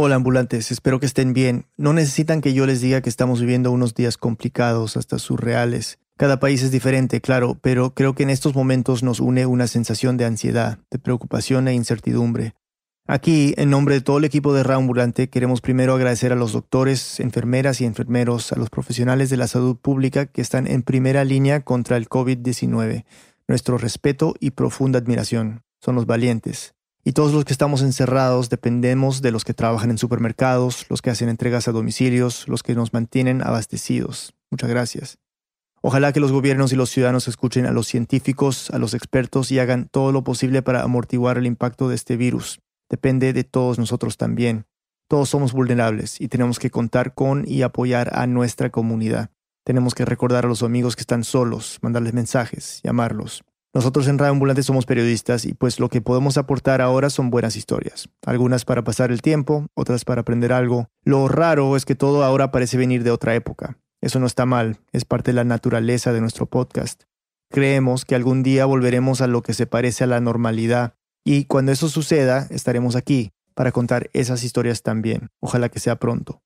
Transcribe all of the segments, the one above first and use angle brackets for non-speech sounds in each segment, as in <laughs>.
Hola ambulantes, espero que estén bien. No necesitan que yo les diga que estamos viviendo unos días complicados, hasta surreales. Cada país es diferente, claro, pero creo que en estos momentos nos une una sensación de ansiedad, de preocupación e incertidumbre. Aquí, en nombre de todo el equipo de Ambulante, queremos primero agradecer a los doctores, enfermeras y enfermeros, a los profesionales de la salud pública que están en primera línea contra el COVID-19. Nuestro respeto y profunda admiración. Son los valientes. Y todos los que estamos encerrados dependemos de los que trabajan en supermercados, los que hacen entregas a domicilios, los que nos mantienen abastecidos. Muchas gracias. Ojalá que los gobiernos y los ciudadanos escuchen a los científicos, a los expertos y hagan todo lo posible para amortiguar el impacto de este virus. Depende de todos nosotros también. Todos somos vulnerables y tenemos que contar con y apoyar a nuestra comunidad. Tenemos que recordar a los amigos que están solos, mandarles mensajes, llamarlos. Nosotros en Radio Ambulante somos periodistas y pues lo que podemos aportar ahora son buenas historias. Algunas para pasar el tiempo, otras para aprender algo. Lo raro es que todo ahora parece venir de otra época. Eso no está mal, es parte de la naturaleza de nuestro podcast. Creemos que algún día volveremos a lo que se parece a la normalidad y cuando eso suceda estaremos aquí para contar esas historias también. Ojalá que sea pronto.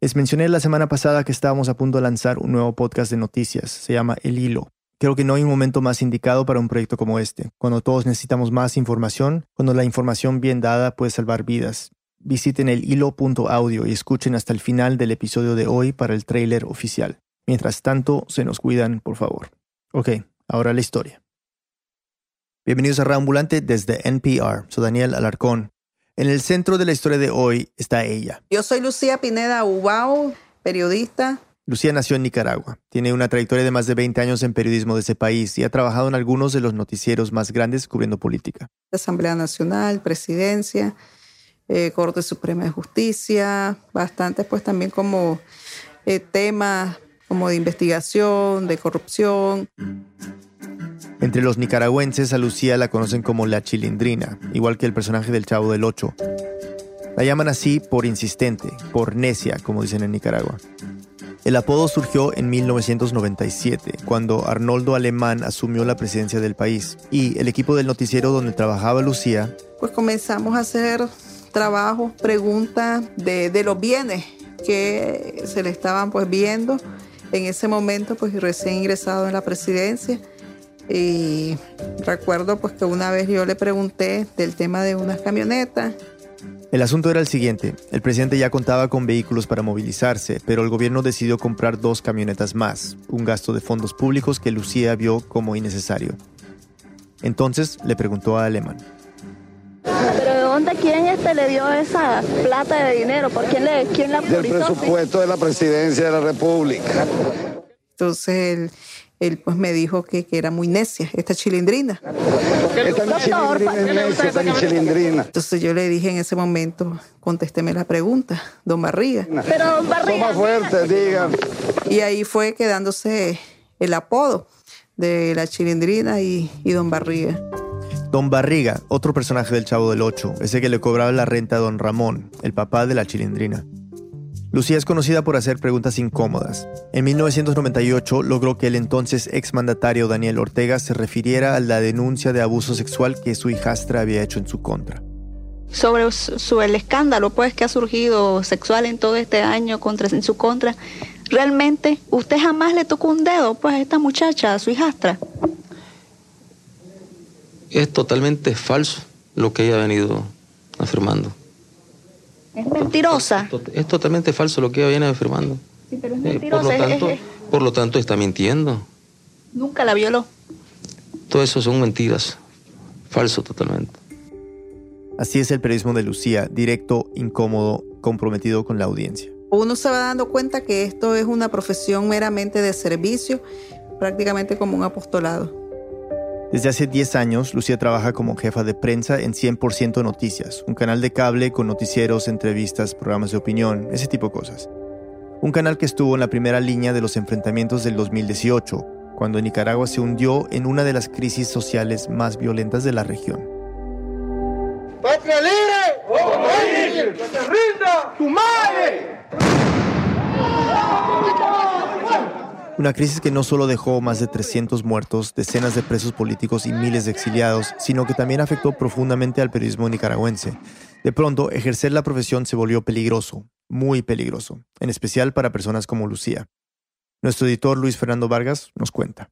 Les mencioné la semana pasada que estábamos a punto de lanzar un nuevo podcast de noticias. Se llama El Hilo. Creo que no hay un momento más indicado para un proyecto como este, cuando todos necesitamos más información, cuando la información bien dada puede salvar vidas. Visiten el hilo.audio y escuchen hasta el final del episodio de hoy para el tráiler oficial. Mientras tanto, se nos cuidan, por favor. Ok, ahora la historia. Bienvenidos a Reambulante desde NPR. Soy Daniel Alarcón. En el centro de la historia de hoy está ella. Yo soy Lucía Pineda Ubao, periodista, Lucía nació en Nicaragua. Tiene una trayectoria de más de 20 años en periodismo de ese país y ha trabajado en algunos de los noticieros más grandes cubriendo política. Asamblea Nacional, Presidencia, eh, Corte Suprema de Justicia, bastantes pues también como eh, temas como de investigación, de corrupción. Entre los nicaragüenses a Lucía la conocen como la chilindrina, igual que el personaje del Chavo del Ocho. La llaman así por insistente, por necia, como dicen en Nicaragua. El apodo surgió en 1997, cuando Arnoldo Alemán asumió la presidencia del país y el equipo del noticiero donde trabajaba Lucía. Pues comenzamos a hacer trabajos, preguntas de, de los bienes que se le estaban pues viendo en ese momento, pues recién ingresado en la presidencia. Y recuerdo pues que una vez yo le pregunté del tema de unas camionetas el asunto era el siguiente, el presidente ya contaba con vehículos para movilizarse, pero el gobierno decidió comprar dos camionetas más, un gasto de fondos públicos que Lucía vio como innecesario. Entonces le preguntó a Alemán. ¿Pero de dónde quién este le dio esa plata de dinero? ¿Por quién, le, quién la Del presupuesto de la presidencia de la República. Entonces él él pues me dijo que, era muy necia esta chilindrina. Esta chilindrina es necia, esta chilindrina. Entonces yo le dije en ese momento, contésteme la pregunta, don Barriga. Pero don Barriga. Toma fuerte, diga. Y ahí fue quedándose el apodo de la chilindrina y, y don Barriga. Don Barriga, otro personaje del Chavo del Ocho, ese que le cobraba la renta a don Ramón, el papá de la chilindrina. Lucía es conocida por hacer preguntas incómodas. En 1998 logró que el entonces exmandatario Daniel Ortega se refiriera a la denuncia de abuso sexual que su hijastra había hecho en su contra. Sobre su, el escándalo pues que ha surgido sexual en todo este año contra, en su contra, realmente usted jamás le tocó un dedo pues a esta muchacha, a su hijastra. Es totalmente falso lo que ella ha venido afirmando. Es mentirosa. Es totalmente falso lo que ella viene afirmando. Sí, pero es mentirosa. por, lo tanto, por lo tanto, está mintiendo. Nunca la violó. Todo eso son mentiras. Falso totalmente. Así es el periodismo de Lucía, directo, incómodo, comprometido con la audiencia. Uno se va dando cuenta que esto es una profesión meramente de servicio, prácticamente como un apostolado. Desde hace 10 años, Lucía trabaja como jefa de prensa en 100% Noticias, un canal de cable con noticieros, entrevistas, programas de opinión, ese tipo de cosas. Un canal que estuvo en la primera línea de los enfrentamientos del 2018, cuando Nicaragua se hundió en una de las crisis sociales más violentas de la región. ¡Patria libre! ¡Que se rinda! ¡Tu madre! Una crisis que no solo dejó más de 300 muertos, decenas de presos políticos y miles de exiliados, sino que también afectó profundamente al periodismo nicaragüense. De pronto, ejercer la profesión se volvió peligroso, muy peligroso, en especial para personas como Lucía. Nuestro editor Luis Fernando Vargas nos cuenta.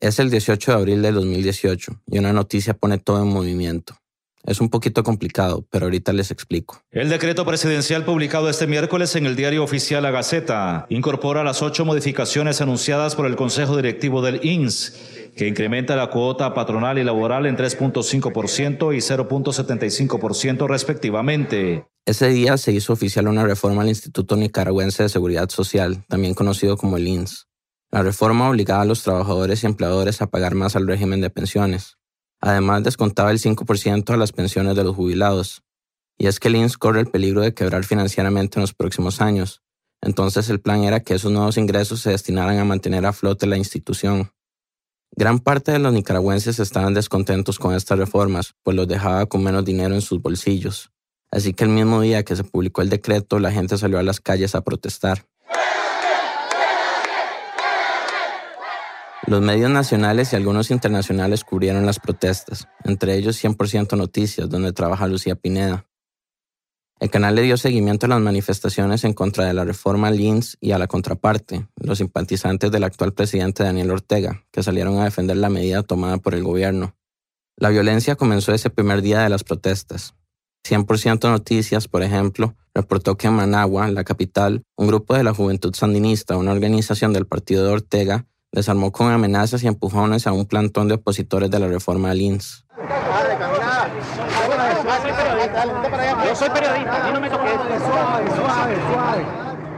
Es el 18 de abril de 2018 y una noticia pone todo en movimiento. Es un poquito complicado, pero ahorita les explico. El decreto presidencial publicado este miércoles en el diario oficial La Gaceta incorpora las ocho modificaciones anunciadas por el Consejo Directivo del INS, que incrementa la cuota patronal y laboral en 3.5% y 0.75% respectivamente. Ese día se hizo oficial una reforma al Instituto Nicaragüense de Seguridad Social, también conocido como el INS. La reforma obligaba a los trabajadores y empleadores a pagar más al régimen de pensiones. Además, descontaba el 5% a las pensiones de los jubilados. Y es que el corre el peligro de quebrar financieramente en los próximos años. Entonces el plan era que esos nuevos ingresos se destinaran a mantener a flote la institución. Gran parte de los nicaragüenses estaban descontentos con estas reformas, pues los dejaba con menos dinero en sus bolsillos. Así que el mismo día que se publicó el decreto, la gente salió a las calles a protestar. Los medios nacionales y algunos internacionales cubrieron las protestas, entre ellos 100% Noticias, donde trabaja Lucía Pineda. El canal le dio seguimiento a las manifestaciones en contra de la reforma LINS y a la contraparte, los simpatizantes del actual presidente Daniel Ortega, que salieron a defender la medida tomada por el gobierno. La violencia comenzó ese primer día de las protestas. 100% Noticias, por ejemplo, reportó que en Managua, la capital, un grupo de la Juventud Sandinista, una organización del partido de Ortega, desarmó con amenazas y empujones a un plantón de opositores de la reforma del INS.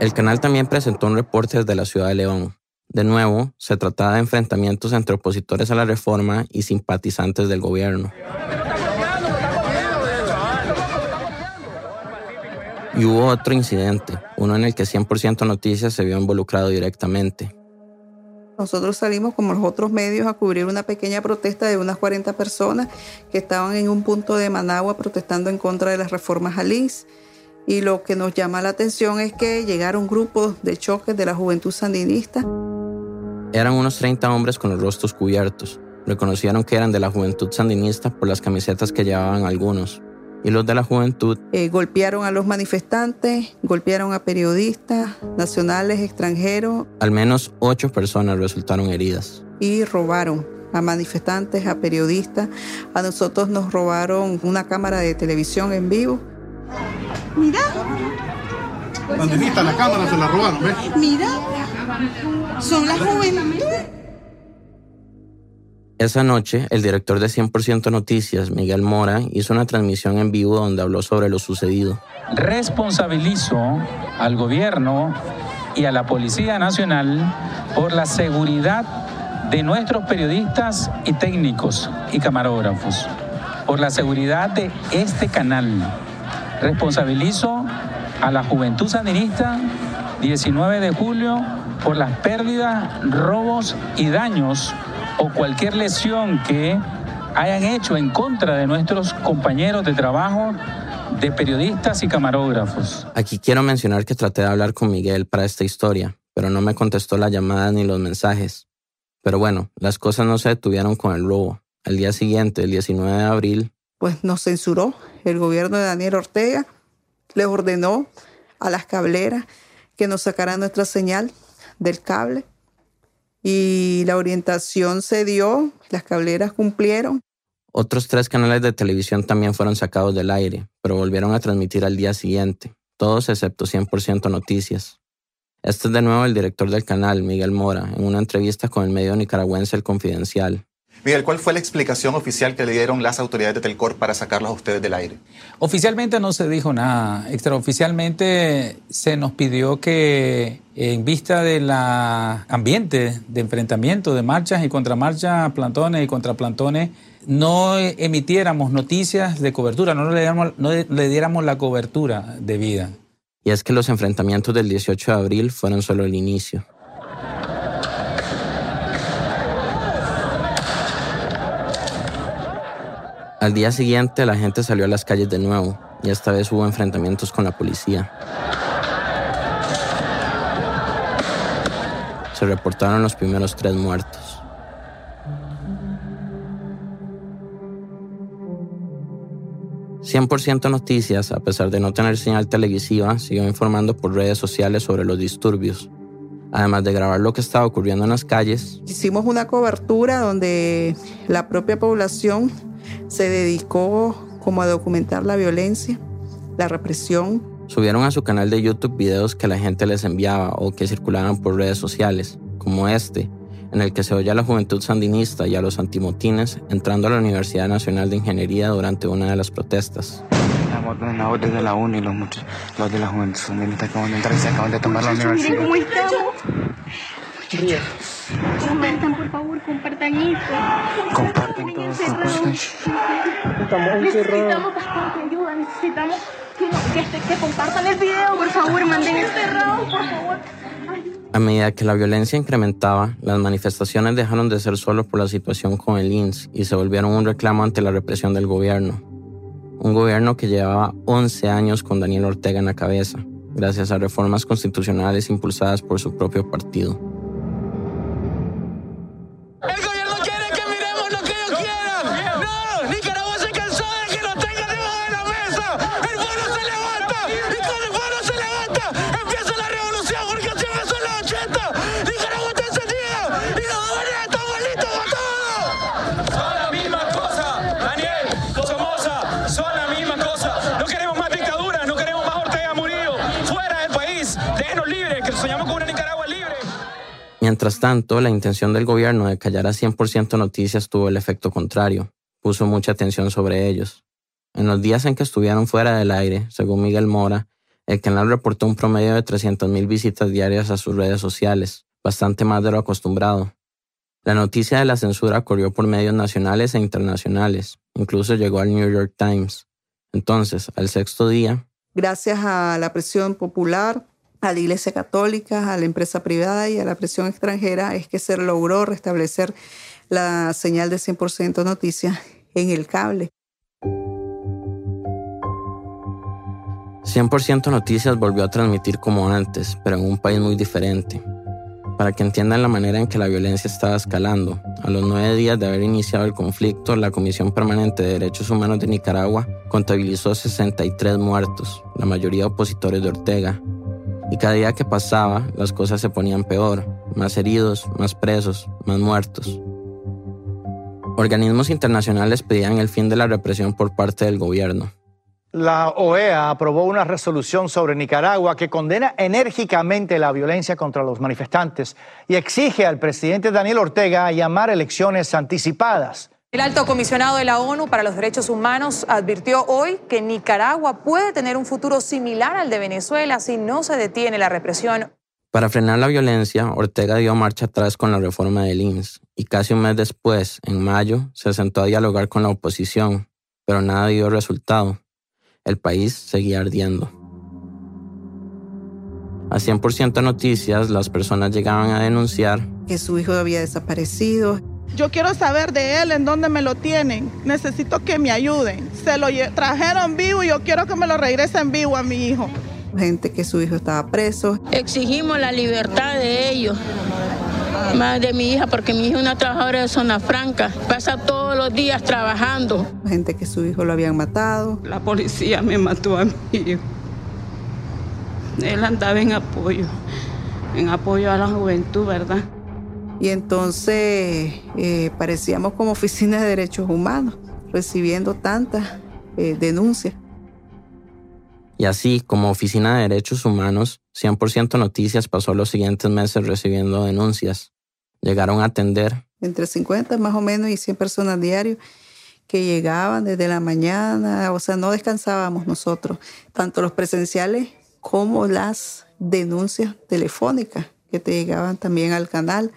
El canal también presentó un reporte desde la ciudad de León. De nuevo, se trataba de enfrentamientos entre opositores a la reforma y simpatizantes del gobierno. Y hubo otro incidente, uno en el que 100% Noticias se vio involucrado directamente. Nosotros salimos como los otros medios a cubrir una pequeña protesta de unas 40 personas que estaban en un punto de Managua protestando en contra de las reformas al INS. Y lo que nos llama la atención es que llegaron grupos de choques de la juventud sandinista. Eran unos 30 hombres con los rostros cubiertos. Reconocieron que eran de la juventud sandinista por las camisetas que llevaban algunos y los de la juventud. Eh, golpearon a los manifestantes, golpearon a periodistas nacionales, extranjeros. Al menos ocho personas resultaron heridas. Y robaron a manifestantes, a periodistas. A nosotros nos robaron una cámara de televisión en vivo. Mira. Sandinista, la cámara se la robaron, ¿ves? Mira. Son las juventud. Esa noche, el director de 100% Noticias, Miguel Mora, hizo una transmisión en vivo donde habló sobre lo sucedido. Responsabilizo al gobierno y a la Policía Nacional por la seguridad de nuestros periodistas y técnicos y camarógrafos, por la seguridad de este canal. Responsabilizo a la Juventud Sandinista 19 de julio por las pérdidas, robos y daños o cualquier lesión que hayan hecho en contra de nuestros compañeros de trabajo, de periodistas y camarógrafos. Aquí quiero mencionar que traté de hablar con Miguel para esta historia, pero no me contestó la llamada ni los mensajes. Pero bueno, las cosas no se detuvieron con el robo. Al día siguiente, el 19 de abril, pues nos censuró el gobierno de Daniel Ortega, les ordenó a las cableras que nos sacaran nuestra señal del cable y la orientación se dio, las cableras cumplieron. Otros tres canales de televisión también fueron sacados del aire, pero volvieron a transmitir al día siguiente, todos excepto 100% noticias. Este es de nuevo el director del canal, Miguel Mora, en una entrevista con el medio nicaragüense El Confidencial. Miguel, ¿cuál fue la explicación oficial que le dieron las autoridades de Telcor para sacarlos a ustedes del aire? Oficialmente no se dijo nada. Extraoficialmente se nos pidió que, en vista del ambiente de enfrentamiento, de marchas y contramarchas, plantones y contraplantones, no emitiéramos noticias de cobertura, no le diéramos, no le diéramos la cobertura debida. Y es que los enfrentamientos del 18 de abril fueron solo el inicio. Al día siguiente la gente salió a las calles de nuevo y esta vez hubo enfrentamientos con la policía. se reportaron los primeros tres muertos. «100% Noticias, a pesar de no tener señal televisiva, siguió informando por redes sociales sobre los disturbios, además de grabar lo que estaba ocurriendo en las calles. Hicimos una cobertura donde la propia población se dedicó como a documentar la violencia, la represión. Subieron a su canal de YouTube videos que la gente les enviaba o que circulaban por redes sociales, como este, en el que se oye a la juventud sandinista y a los antimotines entrando a la Universidad Nacional de Ingeniería durante una de las protestas. La voz desde la UNI, los, los de la juventud sandinista acaban de entrar y se acaban de tomar la universidad. Estamos. Compartan, por favor, compartan esto. Compartan todo, compartan. Estamos Necesitamos bastante ayuda, necesitamos que, no- que, este- que compartan el video, por favor, manden encerrados, por favor. A medida que la violencia incrementaba, las manifestaciones dejaron de ser solo por la situación con el INS y se volvieron un reclamo ante la represión del gobierno. Un gobierno que llevaba 11 años con Daniel Ortega en la cabeza, gracias a reformas constitucionales impulsadas por su propio partido. Mientras tanto, la intención del gobierno de callar a 100% noticias tuvo el efecto contrario. Puso mucha atención sobre ellos. En los días en que estuvieron fuera del aire, según Miguel Mora, el canal reportó un promedio de 300.000 visitas diarias a sus redes sociales, bastante más de lo acostumbrado. La noticia de la censura corrió por medios nacionales e internacionales, incluso llegó al New York Times. Entonces, al sexto día, Gracias a la presión popular, a la Iglesia Católica, a la empresa privada y a la presión extranjera es que se logró restablecer la señal de 100% noticias en el cable. 100% Noticias volvió a transmitir como antes, pero en un país muy diferente. Para que entiendan la manera en que la violencia estaba escalando, a los nueve días de haber iniciado el conflicto, la Comisión Permanente de Derechos Humanos de Nicaragua contabilizó 63 muertos, la mayoría opositores de Ortega. Y cada día que pasaba, las cosas se ponían peor, más heridos, más presos, más muertos. Organismos internacionales pedían el fin de la represión por parte del gobierno. La OEA aprobó una resolución sobre Nicaragua que condena enérgicamente la violencia contra los manifestantes y exige al presidente Daniel Ortega llamar elecciones anticipadas. El alto comisionado de la ONU para los Derechos Humanos advirtió hoy que Nicaragua puede tener un futuro similar al de Venezuela si no se detiene la represión. Para frenar la violencia, Ortega dio marcha atrás con la reforma del INS y casi un mes después, en mayo, se sentó a dialogar con la oposición, pero nada dio resultado. El país seguía ardiendo. A 100% noticias, las personas llegaban a denunciar Que su hijo había desaparecido. Yo quiero saber de él en dónde me lo tienen. Necesito que me ayuden. Se lo trajeron vivo y yo quiero que me lo regresen vivo a mi hijo. Gente que su hijo estaba preso. Exigimos la libertad de ellos, más de mi hija, porque mi hija es una trabajadora de zona franca, pasa todos los días trabajando. Gente que su hijo lo habían matado. La policía me mató a mi hijo. Él andaba en apoyo, en apoyo a la juventud, ¿verdad? Y entonces eh, parecíamos como oficina de derechos humanos, recibiendo tantas eh, denuncias. Y así, como Oficina de Derechos Humanos, 100% Noticias pasó los siguientes meses recibiendo denuncias. Llegaron a atender entre 50 más o menos y 100 personas diarios que llegaban desde la mañana, o sea, no descansábamos nosotros, tanto los presenciales como las denuncias telefónicas que te llegaban también al canal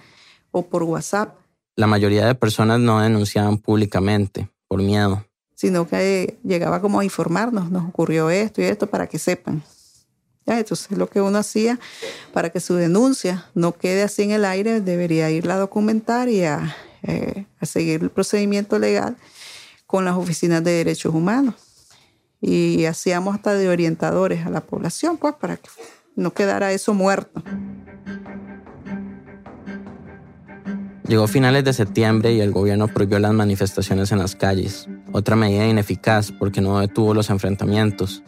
o por WhatsApp, La mayoría de personas no denunciaban públicamente por miedo. sino que llegaba como a informarnos, nos ocurrió esto y esto para que sepan. Ya, entonces lo que uno hacía para que su denuncia no quede así en el aire, debería irla a documentar y a, eh, a seguir el procedimiento legal con las oficinas de derechos humanos. Y hacíamos hasta de orientadores a la población, pues, para que no quedara eso muerto. Llegó finales de septiembre y el gobierno prohibió las manifestaciones en las calles, otra medida ineficaz porque no detuvo los enfrentamientos.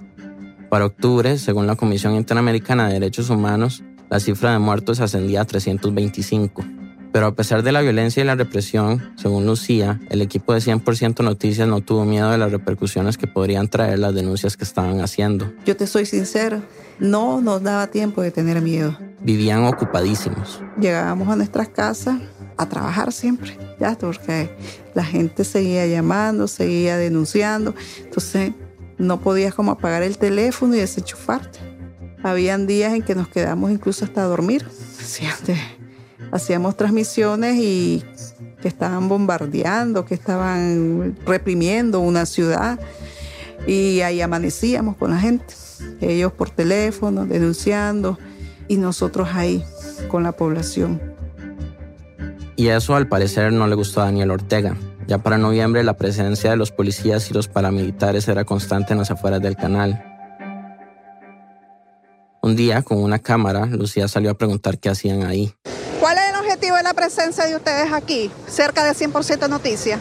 Para octubre, según la Comisión Interamericana de Derechos Humanos, la cifra de muertos ascendía a 325. Pero a pesar de la violencia y la represión, según Lucía, el equipo de 100% Noticias no tuvo miedo de las repercusiones que podrían traer las denuncias que estaban haciendo. Yo te soy sincera, no nos daba tiempo de tener miedo. Vivían ocupadísimos. Llegábamos a nuestras casas a trabajar siempre, ya, porque la gente seguía llamando, seguía denunciando, entonces no podías como apagar el teléfono y desenchufarte. Habían días en que nos quedamos incluso hasta dormir. Hacíamos transmisiones y que estaban bombardeando, que estaban reprimiendo una ciudad y ahí amanecíamos con la gente, ellos por teléfono, denunciando y nosotros ahí con la población. Y eso al parecer no le gustó a Daniel Ortega. Ya para noviembre la presencia de los policías y los paramilitares era constante en las afueras del canal. Un día, con una cámara, Lucía salió a preguntar qué hacían ahí. ¿Cuál es el objetivo de la presencia de ustedes aquí, cerca de 100% Noticias?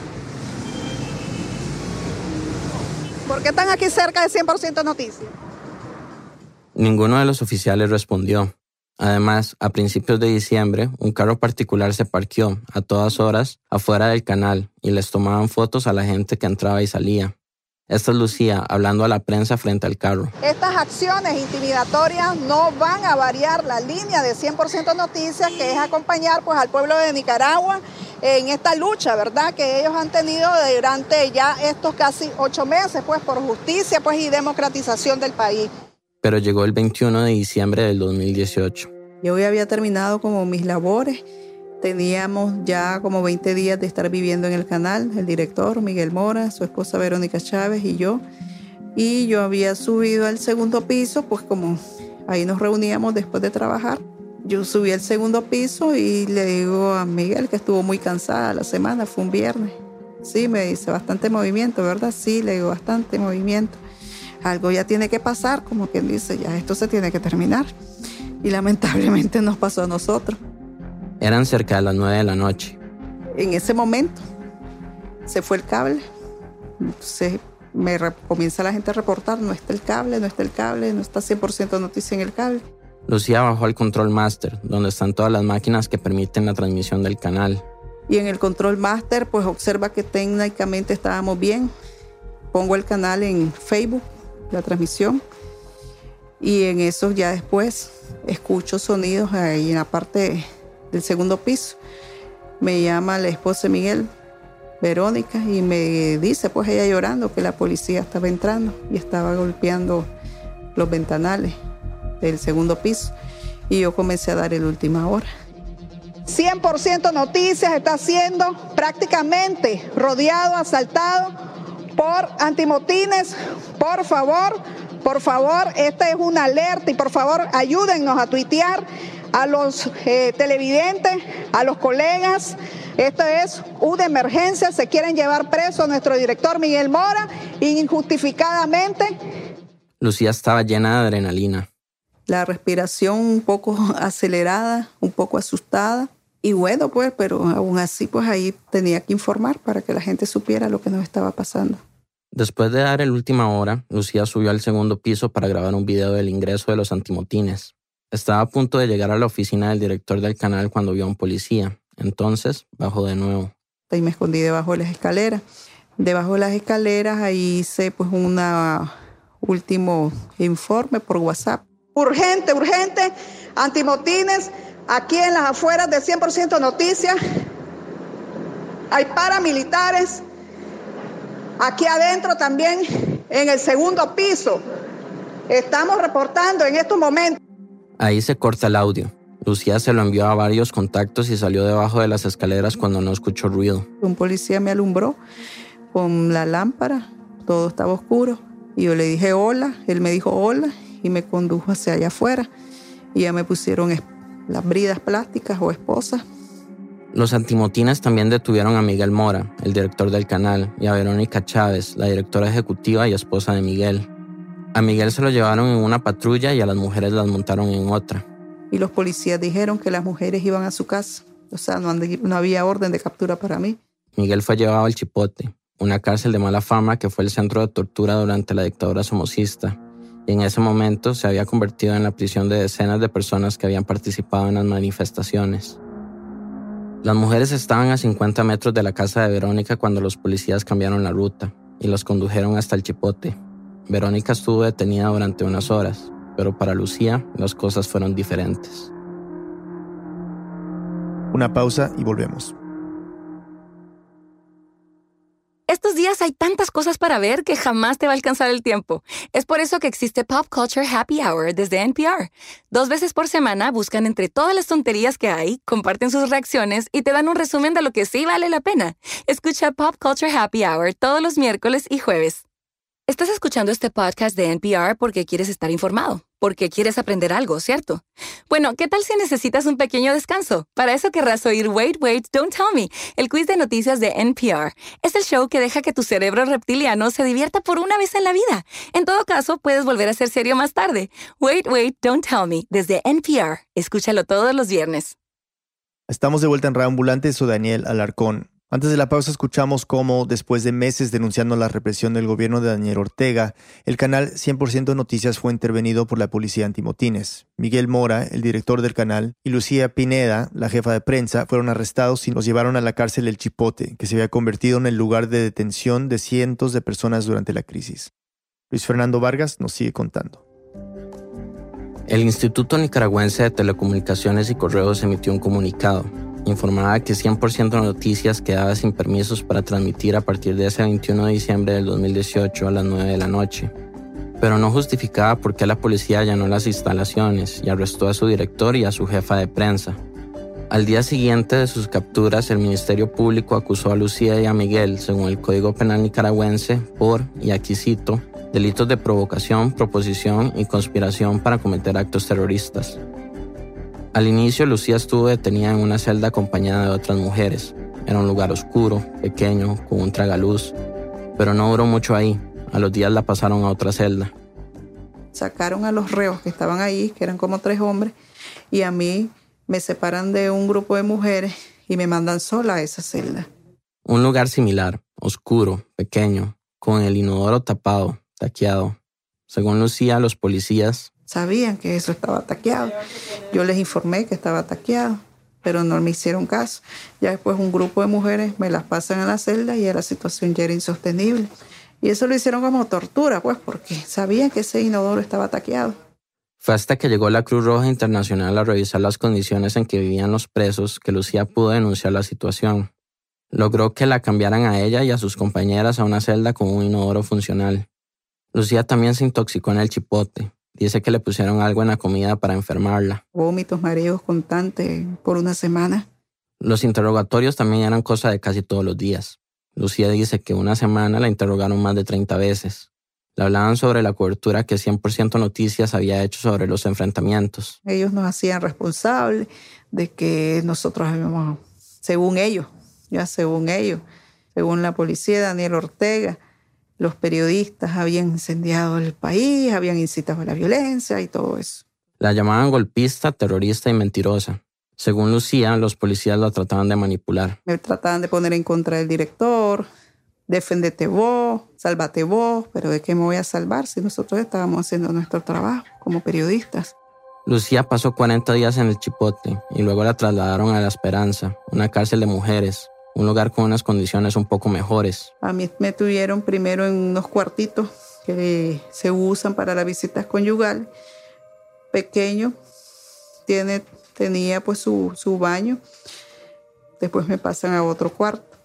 ¿Por qué están aquí cerca de 100% Noticias? Ninguno de los oficiales respondió. Además, a principios de diciembre, un carro particular se parqueó a todas horas afuera del canal y les tomaban fotos a la gente que entraba y salía. Esta es Lucía hablando a la prensa frente al carro. Estas acciones intimidatorias no van a variar la línea de 100% Noticias, que es acompañar pues, al pueblo de Nicaragua en esta lucha, ¿verdad? Que ellos han tenido durante ya estos casi ocho meses, pues por justicia pues, y democratización del país. Pero llegó el 21 de diciembre del 2018. Yo ya había terminado como mis labores Teníamos ya como 20 días de estar viviendo en el canal, el director Miguel Mora, su esposa Verónica Chávez y yo. Y yo había subido al segundo piso, pues como ahí nos reuníamos después de trabajar. Yo subí al segundo piso y le digo a Miguel que estuvo muy cansada la semana, fue un viernes. Sí, me dice, bastante movimiento, ¿verdad? Sí, le digo, bastante movimiento. Algo ya tiene que pasar, como quien dice, ya esto se tiene que terminar. Y lamentablemente nos pasó a nosotros. Eran cerca de las 9 de la noche. En ese momento se fue el cable. Se me comienza la gente a reportar, no está el cable, no está el cable, no está 100% noticia en el cable. Lucía bajó al control master, donde están todas las máquinas que permiten la transmisión del canal. Y en el control master, pues observa que técnicamente estábamos bien. Pongo el canal en Facebook, la transmisión. Y en eso ya después escucho sonidos ahí en la parte del segundo piso. Me llama la esposa Miguel, Verónica, y me dice, pues ella llorando, que la policía estaba entrando y estaba golpeando los ventanales del segundo piso. Y yo comencé a dar el última hora. 100% Noticias está siendo prácticamente rodeado, asaltado por antimotines. Por favor, por favor, esta es una alerta y por favor ayúdennos a tuitear a los eh, televidentes, a los colegas. Esto es una emergencia. Se quieren llevar preso a nuestro director Miguel Mora injustificadamente. Lucía estaba llena de adrenalina. La respiración un poco <laughs> acelerada, un poco asustada. Y bueno, pues, pero aún así, pues ahí tenía que informar para que la gente supiera lo que nos estaba pasando. Después de dar el última hora, Lucía subió al segundo piso para grabar un video del ingreso de los antimotines. Estaba a punto de llegar a la oficina del director del canal cuando vio a un policía. Entonces bajó de nuevo. Y me escondí debajo de las escaleras. Debajo de las escaleras ahí hice pues un último informe por WhatsApp. Urgente, urgente, antimotines, aquí en las afueras de 100% Noticias. Hay paramilitares. Aquí adentro también, en el segundo piso. Estamos reportando en estos momentos. Ahí se corta el audio. Lucía se lo envió a varios contactos y salió debajo de las escaleras cuando no escuchó ruido. Un policía me alumbró con la lámpara, todo estaba oscuro. Y yo le dije hola, él me dijo hola y me condujo hacia allá afuera. Y ya me pusieron las bridas plásticas o esposas. Los antimotines también detuvieron a Miguel Mora, el director del canal, y a Verónica Chávez, la directora ejecutiva y esposa de Miguel. A Miguel se lo llevaron en una patrulla y a las mujeres las montaron en otra. Y los policías dijeron que las mujeres iban a su casa, O sea, no, no había orden de captura para mí. Miguel fue llevado al Chipote, una cárcel de mala fama que fue el centro de tortura durante la dictadura somocista, en ese momento se había convertido en la prisión de decenas de personas que habían participado en las manifestaciones. Las mujeres estaban a 50 metros de la casa de Verónica cuando los policías cambiaron la ruta y los condujeron hasta el Chipote. Verónica estuvo detenida durante unas horas, pero para Lucía las cosas fueron diferentes. Una pausa y volvemos. Estos días hay tantas cosas para ver que jamás te va a alcanzar el tiempo. Es por eso que existe Pop Culture Happy Hour desde NPR. Dos veces por semana buscan entre todas las tonterías que hay, comparten sus reacciones y te dan un resumen de lo que sí vale la pena. Escucha Pop Culture Happy Hour todos los miércoles y jueves. Estás escuchando este podcast de NPR porque quieres estar informado, porque quieres aprender algo, ¿cierto? Bueno, ¿qué tal si necesitas un pequeño descanso? Para eso querrás oír Wait, Wait, Don't Tell Me, el quiz de noticias de NPR. Es el show que deja que tu cerebro reptiliano se divierta por una vez en la vida. En todo caso, puedes volver a ser serio más tarde. Wait, Wait, Don't Tell Me, desde NPR. Escúchalo todos los viernes. Estamos de vuelta en Reambulante, soy Daniel Alarcón. Antes de la pausa escuchamos cómo, después de meses denunciando la represión del gobierno de Daniel Ortega, el canal 100% Noticias fue intervenido por la policía antimotines. Miguel Mora, el director del canal, y Lucía Pineda, la jefa de prensa, fueron arrestados y los llevaron a la cárcel El Chipote, que se había convertido en el lugar de detención de cientos de personas durante la crisis. Luis Fernando Vargas nos sigue contando. El Instituto Nicaragüense de Telecomunicaciones y Correos emitió un comunicado. Informaba que 100% Noticias quedaba sin permisos para transmitir a partir de ese 21 de diciembre del 2018 a las 9 de la noche. Pero no justificaba por qué la policía allanó las instalaciones y arrestó a su director y a su jefa de prensa. Al día siguiente de sus capturas, el Ministerio Público acusó a Lucía y a Miguel, según el Código Penal nicaragüense, por, y aquí cito, delitos de provocación, proposición y conspiración para cometer actos terroristas. Al inicio, Lucía estuvo detenida en una celda acompañada de otras mujeres. Era un lugar oscuro, pequeño, con un tragaluz, pero no duró mucho ahí. A los días la pasaron a otra celda. Sacaron a los reos que estaban ahí, que eran como tres hombres, y a mí me separan de un grupo de mujeres y me mandan sola a esa celda. Un lugar similar, oscuro, pequeño, con el inodoro tapado, taqueado. Según Lucía, los policías Sabían que eso estaba taqueado. Yo les informé que estaba taqueado, pero no me hicieron caso. Ya después un grupo de mujeres me las pasan a la celda y la situación ya era insostenible. Y eso lo hicieron como tortura, pues, porque sabían que ese inodoro estaba taqueado. Fue hasta que llegó la Cruz Roja Internacional a revisar las condiciones en que vivían los presos que Lucía pudo denunciar la situación. Logró que la cambiaran a ella y a sus compañeras a una celda con un inodoro funcional. Lucía también se intoxicó en el chipote. Dice que le pusieron algo en la comida para enfermarla. Vómitos, mareos constantes por una semana. Los interrogatorios también eran cosa de casi todos los días. Lucía dice que una semana la interrogaron más de 30 veces. Le hablaban sobre la cobertura que 100% Noticias había hecho sobre los enfrentamientos. Ellos nos hacían responsables de que nosotros habíamos, según ellos, ya según ellos, según la policía, Daniel Ortega, los periodistas habían incendiado el país, habían incitado a la violencia y todo eso. La llamaban golpista, terrorista y mentirosa. Según Lucía, los policías la trataban de manipular. Me trataban de poner en contra del director, defendete vos, sálvate vos, pero ¿de qué me voy a salvar si nosotros estábamos haciendo nuestro trabajo como periodistas? Lucía pasó 40 días en el Chipote y luego la trasladaron a La Esperanza, una cárcel de mujeres, un lugar con unas condiciones un poco mejores. A mí me tuvieron primero en unos cuartitos que se usan para las visitas conyugales, pequeño, tiene, tenía pues su, su baño, después me pasan a otro cuarto.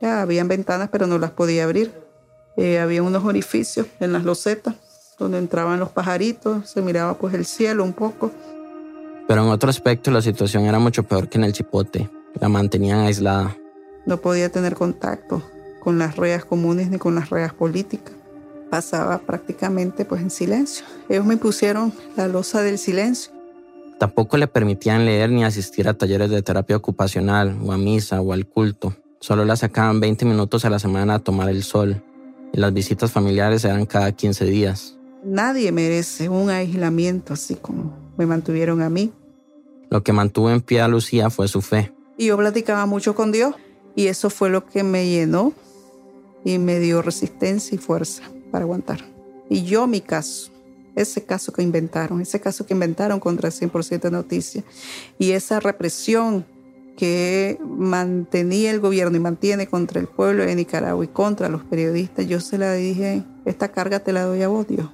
Ya habían ventanas pero no las podía abrir. Eh, había unos orificios en las losetas donde entraban los pajaritos, se miraba pues el cielo un poco. Pero en otro aspecto la situación era mucho peor que en el Chipote. La mantenían aislada. No podía tener contacto con las reas comunes ni con las reas políticas. Pasaba prácticamente pues en silencio. Ellos me pusieron la losa del silencio. Tampoco le permitían leer ni asistir a talleres de terapia ocupacional o a misa o al culto. Solo la sacaban 20 minutos a la semana a tomar el sol. Y las visitas familiares eran cada 15 días. Nadie merece un aislamiento así como me mantuvieron a mí. Lo que mantuvo en pie a Lucía fue su fe. Y yo platicaba mucho con Dios y eso fue lo que me llenó y me dio resistencia y fuerza para aguantar. Y yo mi caso, ese caso que inventaron, ese caso que inventaron contra el 100% Noticias y esa represión que mantenía el gobierno y mantiene contra el pueblo de Nicaragua y contra los periodistas, yo se la dije, esta carga te la doy a vos, Dios.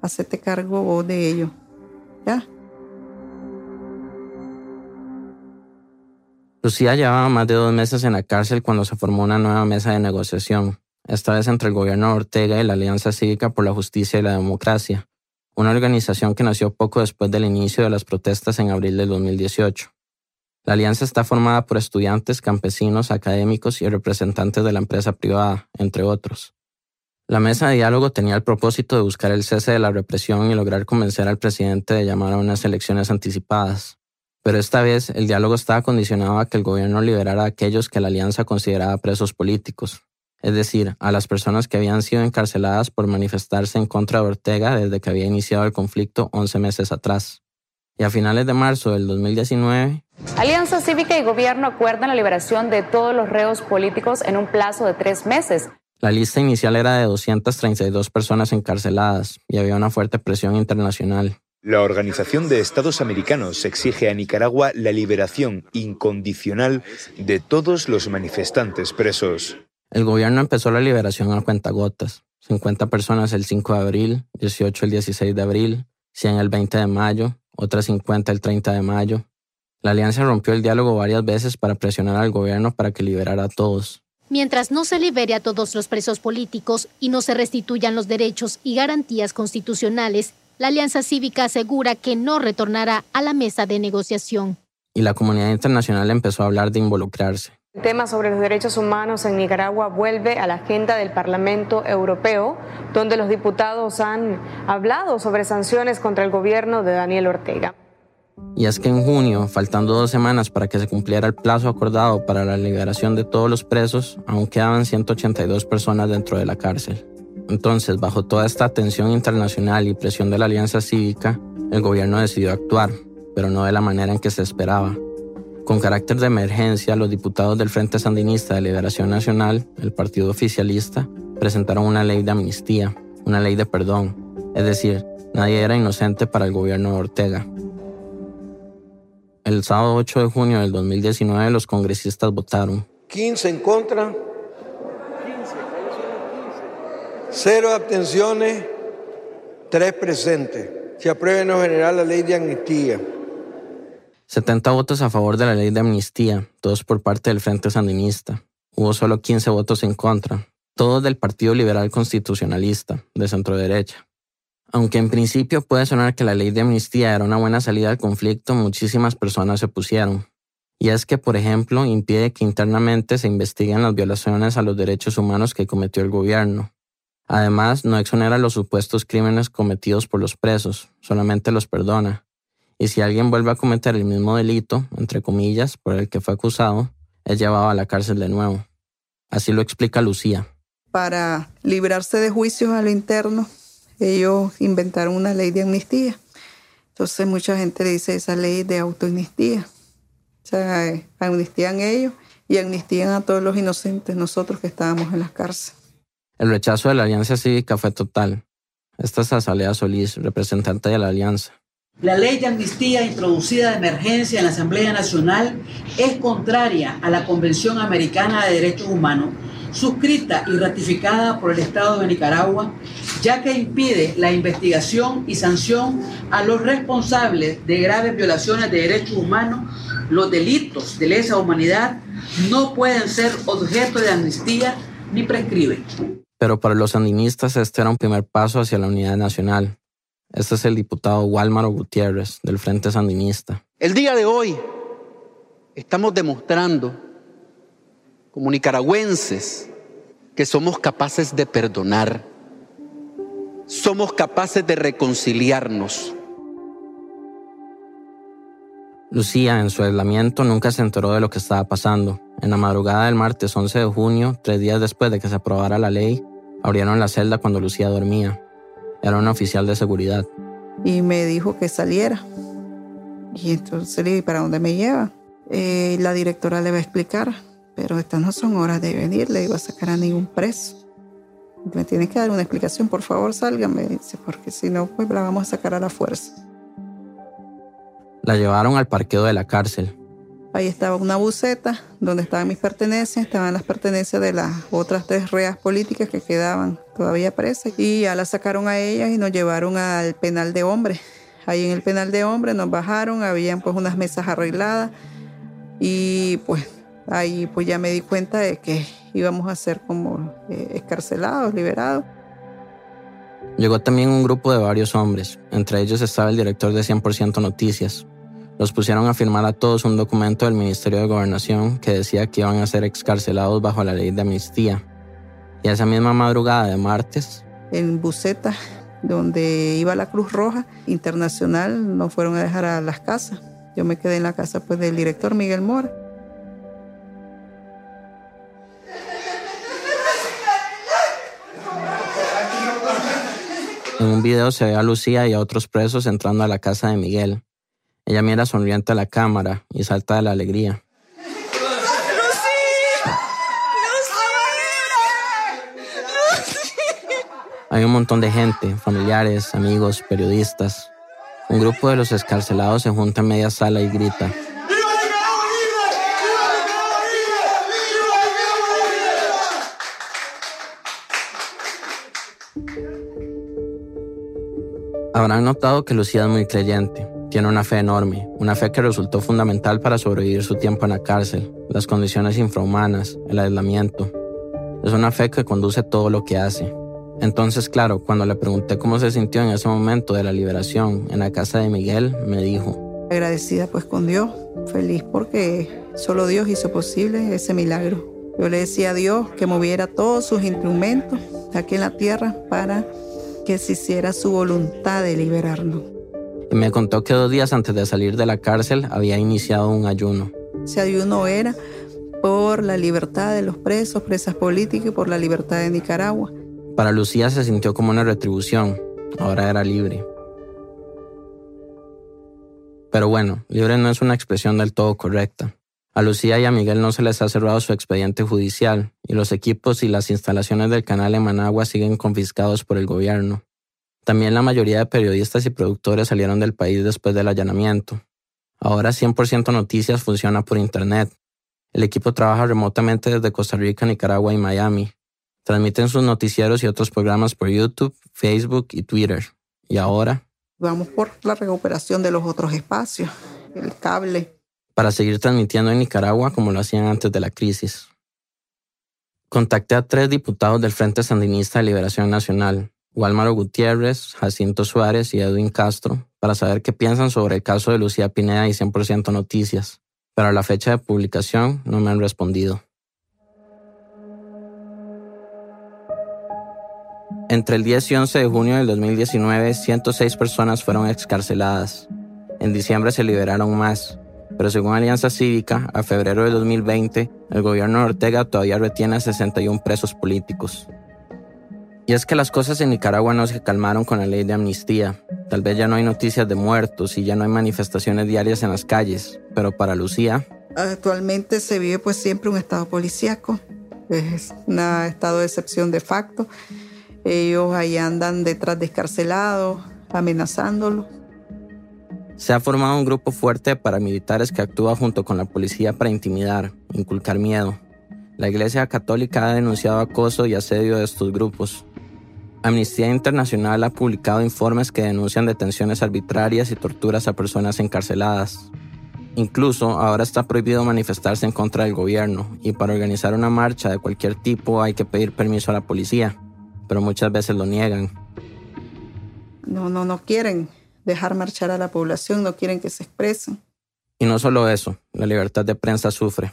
Hacete cargo vos de ello. ¿Ya? Lucía llevaba más de dos meses en la cárcel cuando se formó una nueva mesa de negociación, esta vez entre el gobierno de Ortega y la Alianza Cívica por la Justicia y la Democracia, una organización que nació poco después del inicio de las protestas en abril del 2018. La alianza está formada por estudiantes, campesinos, académicos y representantes de la empresa privada, entre otros. La mesa de diálogo tenía el propósito de buscar el cese de la represión y lograr convencer al presidente de llamar a unas elecciones anticipadas. Pero esta vez el diálogo estaba condicionado a que el gobierno liberara a aquellos que la alianza consideraba presos políticos, es decir, a las personas que habían sido encarceladas por manifestarse en contra de Ortega desde que había iniciado el conflicto 11 meses atrás. Y a finales de marzo del 2019, Alianza Cívica y Gobierno acuerdan la liberación de todos los reos políticos en un plazo de tres meses. La lista inicial era de 232 personas encarceladas y había una fuerte presión internacional. La Organización de Estados Americanos exige a Nicaragua la liberación incondicional de todos los manifestantes presos. El gobierno empezó la liberación a cuentagotas. 50 personas el 5 de abril, 18 el 16 de abril, 100 el 20 de mayo, otras 50 el 30 de mayo. La alianza rompió el diálogo varias veces para presionar al gobierno para que liberara a todos. Mientras no se libere a todos los presos políticos y no se restituyan los derechos y garantías constitucionales, la Alianza Cívica asegura que no retornará a la mesa de negociación. Y la comunidad internacional empezó a hablar de involucrarse. El tema sobre los derechos humanos en Nicaragua vuelve a la agenda del Parlamento Europeo, donde los diputados han hablado sobre sanciones contra el gobierno de Daniel Ortega. Y es que en junio, faltando dos semanas para que se cumpliera el plazo acordado para la liberación de todos los presos, aún quedaban 182 personas dentro de la cárcel. Entonces, bajo toda esta tensión internacional y presión de la Alianza Cívica, el gobierno decidió actuar, pero no de la manera en que se esperaba. Con carácter de emergencia, los diputados del Frente Sandinista de Liberación Nacional, el partido oficialista, presentaron una ley de amnistía, una ley de perdón, es decir, nadie era inocente para el gobierno de Ortega. El sábado 8 de junio del 2019 los congresistas votaron. 15 en contra, cero abstenciones, tres presentes. Se aprueba en general la ley de amnistía. 70 votos a favor de la ley de amnistía, todos por parte del Frente Sandinista. Hubo solo 15 votos en contra, todos del Partido Liberal Constitucionalista, de centro derecha. Aunque en principio puede sonar que la ley de amnistía era una buena salida al conflicto, muchísimas personas se opusieron. Y es que, por ejemplo, impide que internamente se investiguen las violaciones a los derechos humanos que cometió el gobierno. Además, no exonera los supuestos crímenes cometidos por los presos, solamente los perdona. Y si alguien vuelve a cometer el mismo delito, entre comillas, por el que fue acusado, es llevado a la cárcel de nuevo. Así lo explica Lucía. Para librarse de juicios a lo interno, ellos inventaron una ley de amnistía. Entonces mucha gente dice esa ley de autoamnistía. O sea, eh, amnistían ellos y amnistían a todos los inocentes, nosotros que estábamos en las cárceles. El rechazo de la Alianza Cívica fue total. Esta es Azalea Solís, representante de la Alianza. La ley de amnistía introducida de emergencia en la Asamblea Nacional es contraria a la Convención Americana de Derechos Humanos, suscrita y ratificada por el Estado de Nicaragua, ya que impide la investigación y sanción a los responsables de graves violaciones de derechos humanos. Los delitos de lesa humanidad no pueden ser objeto de amnistía ni prescriben. Pero para los sandinistas este era un primer paso hacia la unidad nacional. Este es el diputado Walmaro Gutiérrez, del Frente Sandinista. El día de hoy estamos demostrando, como nicaragüenses, que somos capaces de perdonar, somos capaces de reconciliarnos. Lucía, en su aislamiento, nunca se enteró de lo que estaba pasando. En la madrugada del martes 11 de junio, tres días después de que se aprobara la ley, abrieron la celda cuando Lucía dormía. Era un oficial de seguridad. Y me dijo que saliera. Y entonces le dije, ¿para dónde me lleva? Eh, la directora le va a explicar, pero estas no son horas de venir, le iba a sacar a ningún preso. Me tiene que dar una explicación, por favor, sálgame, dice, porque si no, pues la vamos a sacar a la fuerza. La llevaron al parqueo de la cárcel. Ahí estaba una buceta donde estaban mis pertenencias, estaban las pertenencias de las otras tres reas políticas que quedaban todavía presas. Y ya la sacaron a ellas y nos llevaron al penal de hombres. Ahí en el penal de hombres nos bajaron, habían pues unas mesas arregladas y pues ahí pues ya me di cuenta de que íbamos a ser como eh, escarcelados, liberados. Llegó también un grupo de varios hombres, entre ellos estaba el director de 100% Noticias. Los pusieron a firmar a todos un documento del Ministerio de Gobernación que decía que iban a ser excarcelados bajo la ley de amnistía. Y esa misma madrugada de martes... En Buceta, donde iba la Cruz Roja Internacional, nos fueron a dejar a las casas. Yo me quedé en la casa pues, del director Miguel Mora. En un video se ve a Lucía y a otros presos entrando a la casa de Miguel. Ella mira sonriente a la cámara y salta de la alegría. Hay un montón de gente, familiares, amigos, periodistas. Un grupo de los escarcelados se junta en media sala y grita. Habrán notado que Lucía es muy creyente. Tiene una fe enorme, una fe que resultó fundamental para sobrevivir su tiempo en la cárcel, las condiciones infrahumanas, el aislamiento. Es una fe que conduce todo lo que hace. Entonces, claro, cuando le pregunté cómo se sintió en ese momento de la liberación en la casa de Miguel, me dijo. Agradecida pues con Dios, feliz porque solo Dios hizo posible ese milagro. Yo le decía a Dios que moviera todos sus instrumentos aquí en la tierra para que se hiciera su voluntad de liberarnos. Y me contó que dos días antes de salir de la cárcel había iniciado un ayuno. Ese ayuno era por la libertad de los presos, presas políticas y por la libertad de Nicaragua. Para Lucía se sintió como una retribución. Ahora era libre. Pero bueno, libre no es una expresión del todo correcta. A Lucía y a Miguel no se les ha cerrado su expediente judicial y los equipos y las instalaciones del canal en Managua siguen confiscados por el gobierno. También la mayoría de periodistas y productores salieron del país después del allanamiento. Ahora 100% Noticias funciona por Internet. El equipo trabaja remotamente desde Costa Rica, Nicaragua y Miami. Transmiten sus noticieros y otros programas por YouTube, Facebook y Twitter. Y ahora... Vamos por la recuperación de los otros espacios, el cable. Para seguir transmitiendo en Nicaragua como lo hacían antes de la crisis. Contacté a tres diputados del Frente Sandinista de Liberación Nacional, Walmaro Gutiérrez, Jacinto Suárez y Edwin Castro para saber qué piensan sobre el caso de Lucía Pineda y 100% Noticias, pero a la fecha de publicación no me han respondido. Entre el 10 y 11 de junio del 2019, 106 personas fueron excarceladas. En diciembre se liberaron más, pero según Alianza Cívica, a febrero de 2020, el gobierno de Ortega todavía retiene a 61 presos políticos. Y es que las cosas en Nicaragua no se calmaron con la ley de amnistía. Tal vez ya no hay noticias de muertos y ya no hay manifestaciones diarias en las calles, pero para Lucía... Actualmente se vive pues siempre un estado policíaco, es un estado de excepción de facto. Ellos ahí andan detrás de escarcelados, amenazándolos. Se ha formado un grupo fuerte de paramilitares que actúa junto con la policía para intimidar, inculcar miedo. La Iglesia Católica ha denunciado acoso y asedio de estos grupos. Amnistía Internacional ha publicado informes que denuncian detenciones arbitrarias y torturas a personas encarceladas. Incluso ahora está prohibido manifestarse en contra del gobierno y para organizar una marcha de cualquier tipo hay que pedir permiso a la policía, pero muchas veces lo niegan. No, no, no quieren dejar marchar a la población, no quieren que se expresen. Y no solo eso, la libertad de prensa sufre.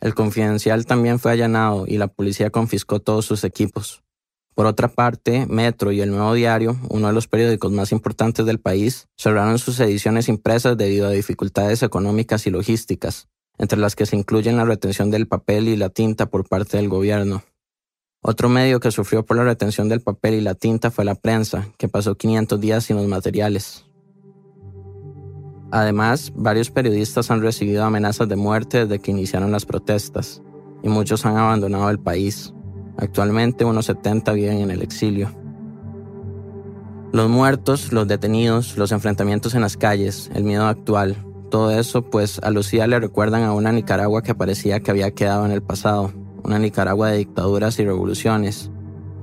El confidencial también fue allanado y la policía confiscó todos sus equipos. Por otra parte, Metro y El Nuevo Diario, uno de los periódicos más importantes del país, cerraron sus ediciones impresas debido a dificultades económicas y logísticas, entre las que se incluyen la retención del papel y la tinta por parte del gobierno. Otro medio que sufrió por la retención del papel y la tinta fue la prensa, que pasó 500 días sin los materiales. Además, varios periodistas han recibido amenazas de muerte desde que iniciaron las protestas, y muchos han abandonado el país. Actualmente unos 70 viven en el exilio. Los muertos, los detenidos, los enfrentamientos en las calles, el miedo actual, todo eso pues a Lucía le recuerdan a una Nicaragua que parecía que había quedado en el pasado, una Nicaragua de dictaduras y revoluciones,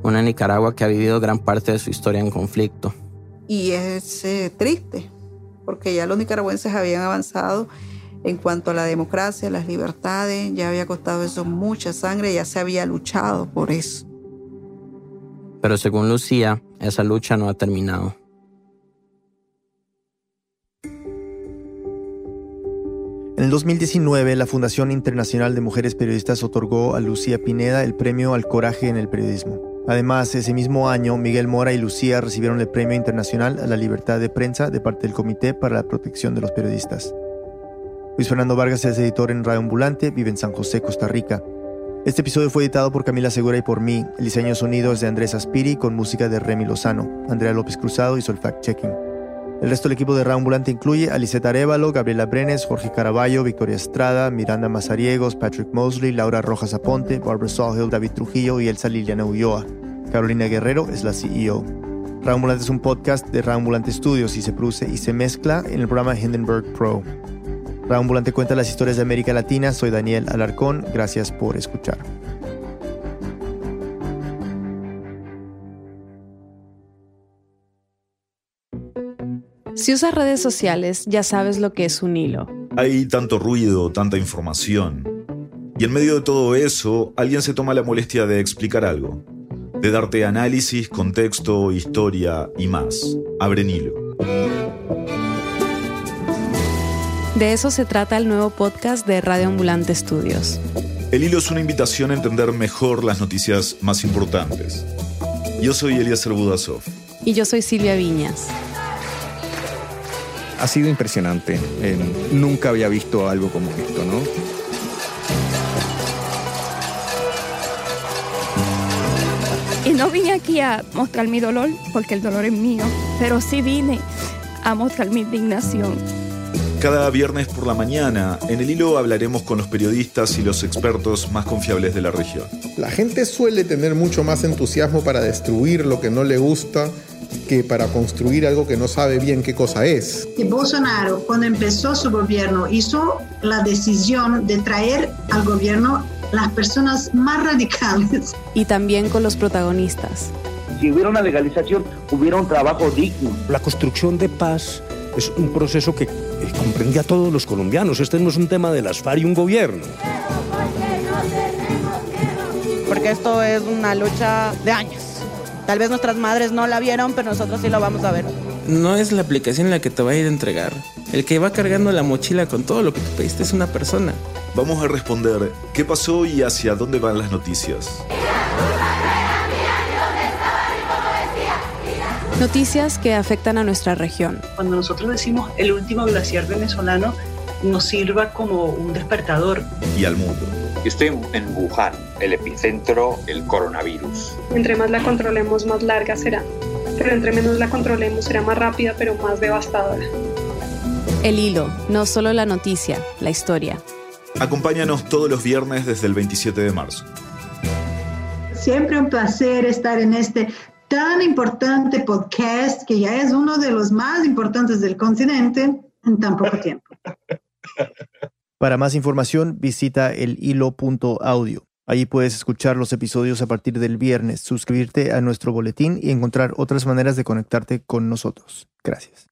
una Nicaragua que ha vivido gran parte de su historia en conflicto. Y es eh, triste, porque ya los nicaragüenses habían avanzado en cuanto a la democracia, las libertades, ya había costado eso mucha sangre, ya se había luchado por eso. Pero según Lucía, esa lucha no ha terminado. En el 2019, la Fundación Internacional de Mujeres Periodistas otorgó a Lucía Pineda el premio al coraje en el periodismo. Además, ese mismo año, Miguel Mora y Lucía recibieron el Premio Internacional a la Libertad de Prensa de parte del Comité para la Protección de los Periodistas. Luis Fernando Vargas es editor en Radio Ambulante, vive en San José, Costa Rica. Este episodio fue editado por Camila Segura y por mí. El diseño sonido es de Andrés Aspiri con música de Remy Lozano, Andrea López Cruzado y Sol Fact Checking. El resto del equipo de Radio Ambulante incluye a Liseta Arevalo, Gabriela Brenes, Jorge Caraballo, Victoria Estrada, Miranda Mazariegos, Patrick Mosley, Laura Rojas Aponte, Barbara Sawhill, David Trujillo y Elsa Liliana Ulloa. Carolina Guerrero es la CEO. Radio Ambulante es un podcast de Radio Ambulante Studios y se produce y se mezcla en el programa Hindenburg Pro. Radio Ambulante cuenta las historias de América Latina. Soy Daniel Alarcón. Gracias por escuchar. Si usas redes sociales, ya sabes lo que es un hilo. Hay tanto ruido, tanta información. Y en medio de todo eso, alguien se toma la molestia de explicar algo. De darte análisis, contexto, historia y más. Abren hilo. De eso se trata el nuevo podcast de Radio Ambulante Estudios. El hilo es una invitación a entender mejor las noticias más importantes. Yo soy Eliezer Budasov. Y yo soy Silvia Viñas. Ha sido impresionante. Eh, nunca había visto algo como esto, ¿no? Y no vine aquí a mostrar mi dolor, porque el dolor es mío, pero sí vine a mostrar mi indignación. Cada viernes por la mañana, en el hilo hablaremos con los periodistas y los expertos más confiables de la región. La gente suele tener mucho más entusiasmo para destruir lo que no le gusta que para construir algo que no sabe bien qué cosa es. Y Bolsonaro, cuando empezó su gobierno, hizo la decisión de traer al gobierno las personas más radicales. Y también con los protagonistas. Si hubiera una legalización, hubiera un trabajo digno. La construcción de paz es un proceso que comprendía a todos los colombianos. Este no es un tema de las FARC y un gobierno. Porque esto es una lucha de años. Tal vez nuestras madres no la vieron, pero nosotros sí lo vamos a ver. No es la aplicación la que te va a ir a entregar. El que va cargando la mochila con todo lo que te pediste es una persona. Vamos a responder qué pasó y hacia dónde van las noticias. Noticias que afectan a nuestra región. Cuando nosotros decimos el último glaciar venezolano, nos sirva como un despertador. Y al mundo. Yo estoy en Wuhan, el epicentro del coronavirus. Entre más la controlemos, más larga será. Pero entre menos la controlemos, será más rápida, pero más devastadora. El hilo, no solo la noticia, la historia. Acompáñanos todos los viernes desde el 27 de marzo. Siempre un placer estar en este tan importante podcast que ya es uno de los más importantes del continente en tan poco tiempo. <laughs> Para más información, visita el hilo.audio. Allí puedes escuchar los episodios a partir del viernes, suscribirte a nuestro boletín y encontrar otras maneras de conectarte con nosotros. Gracias.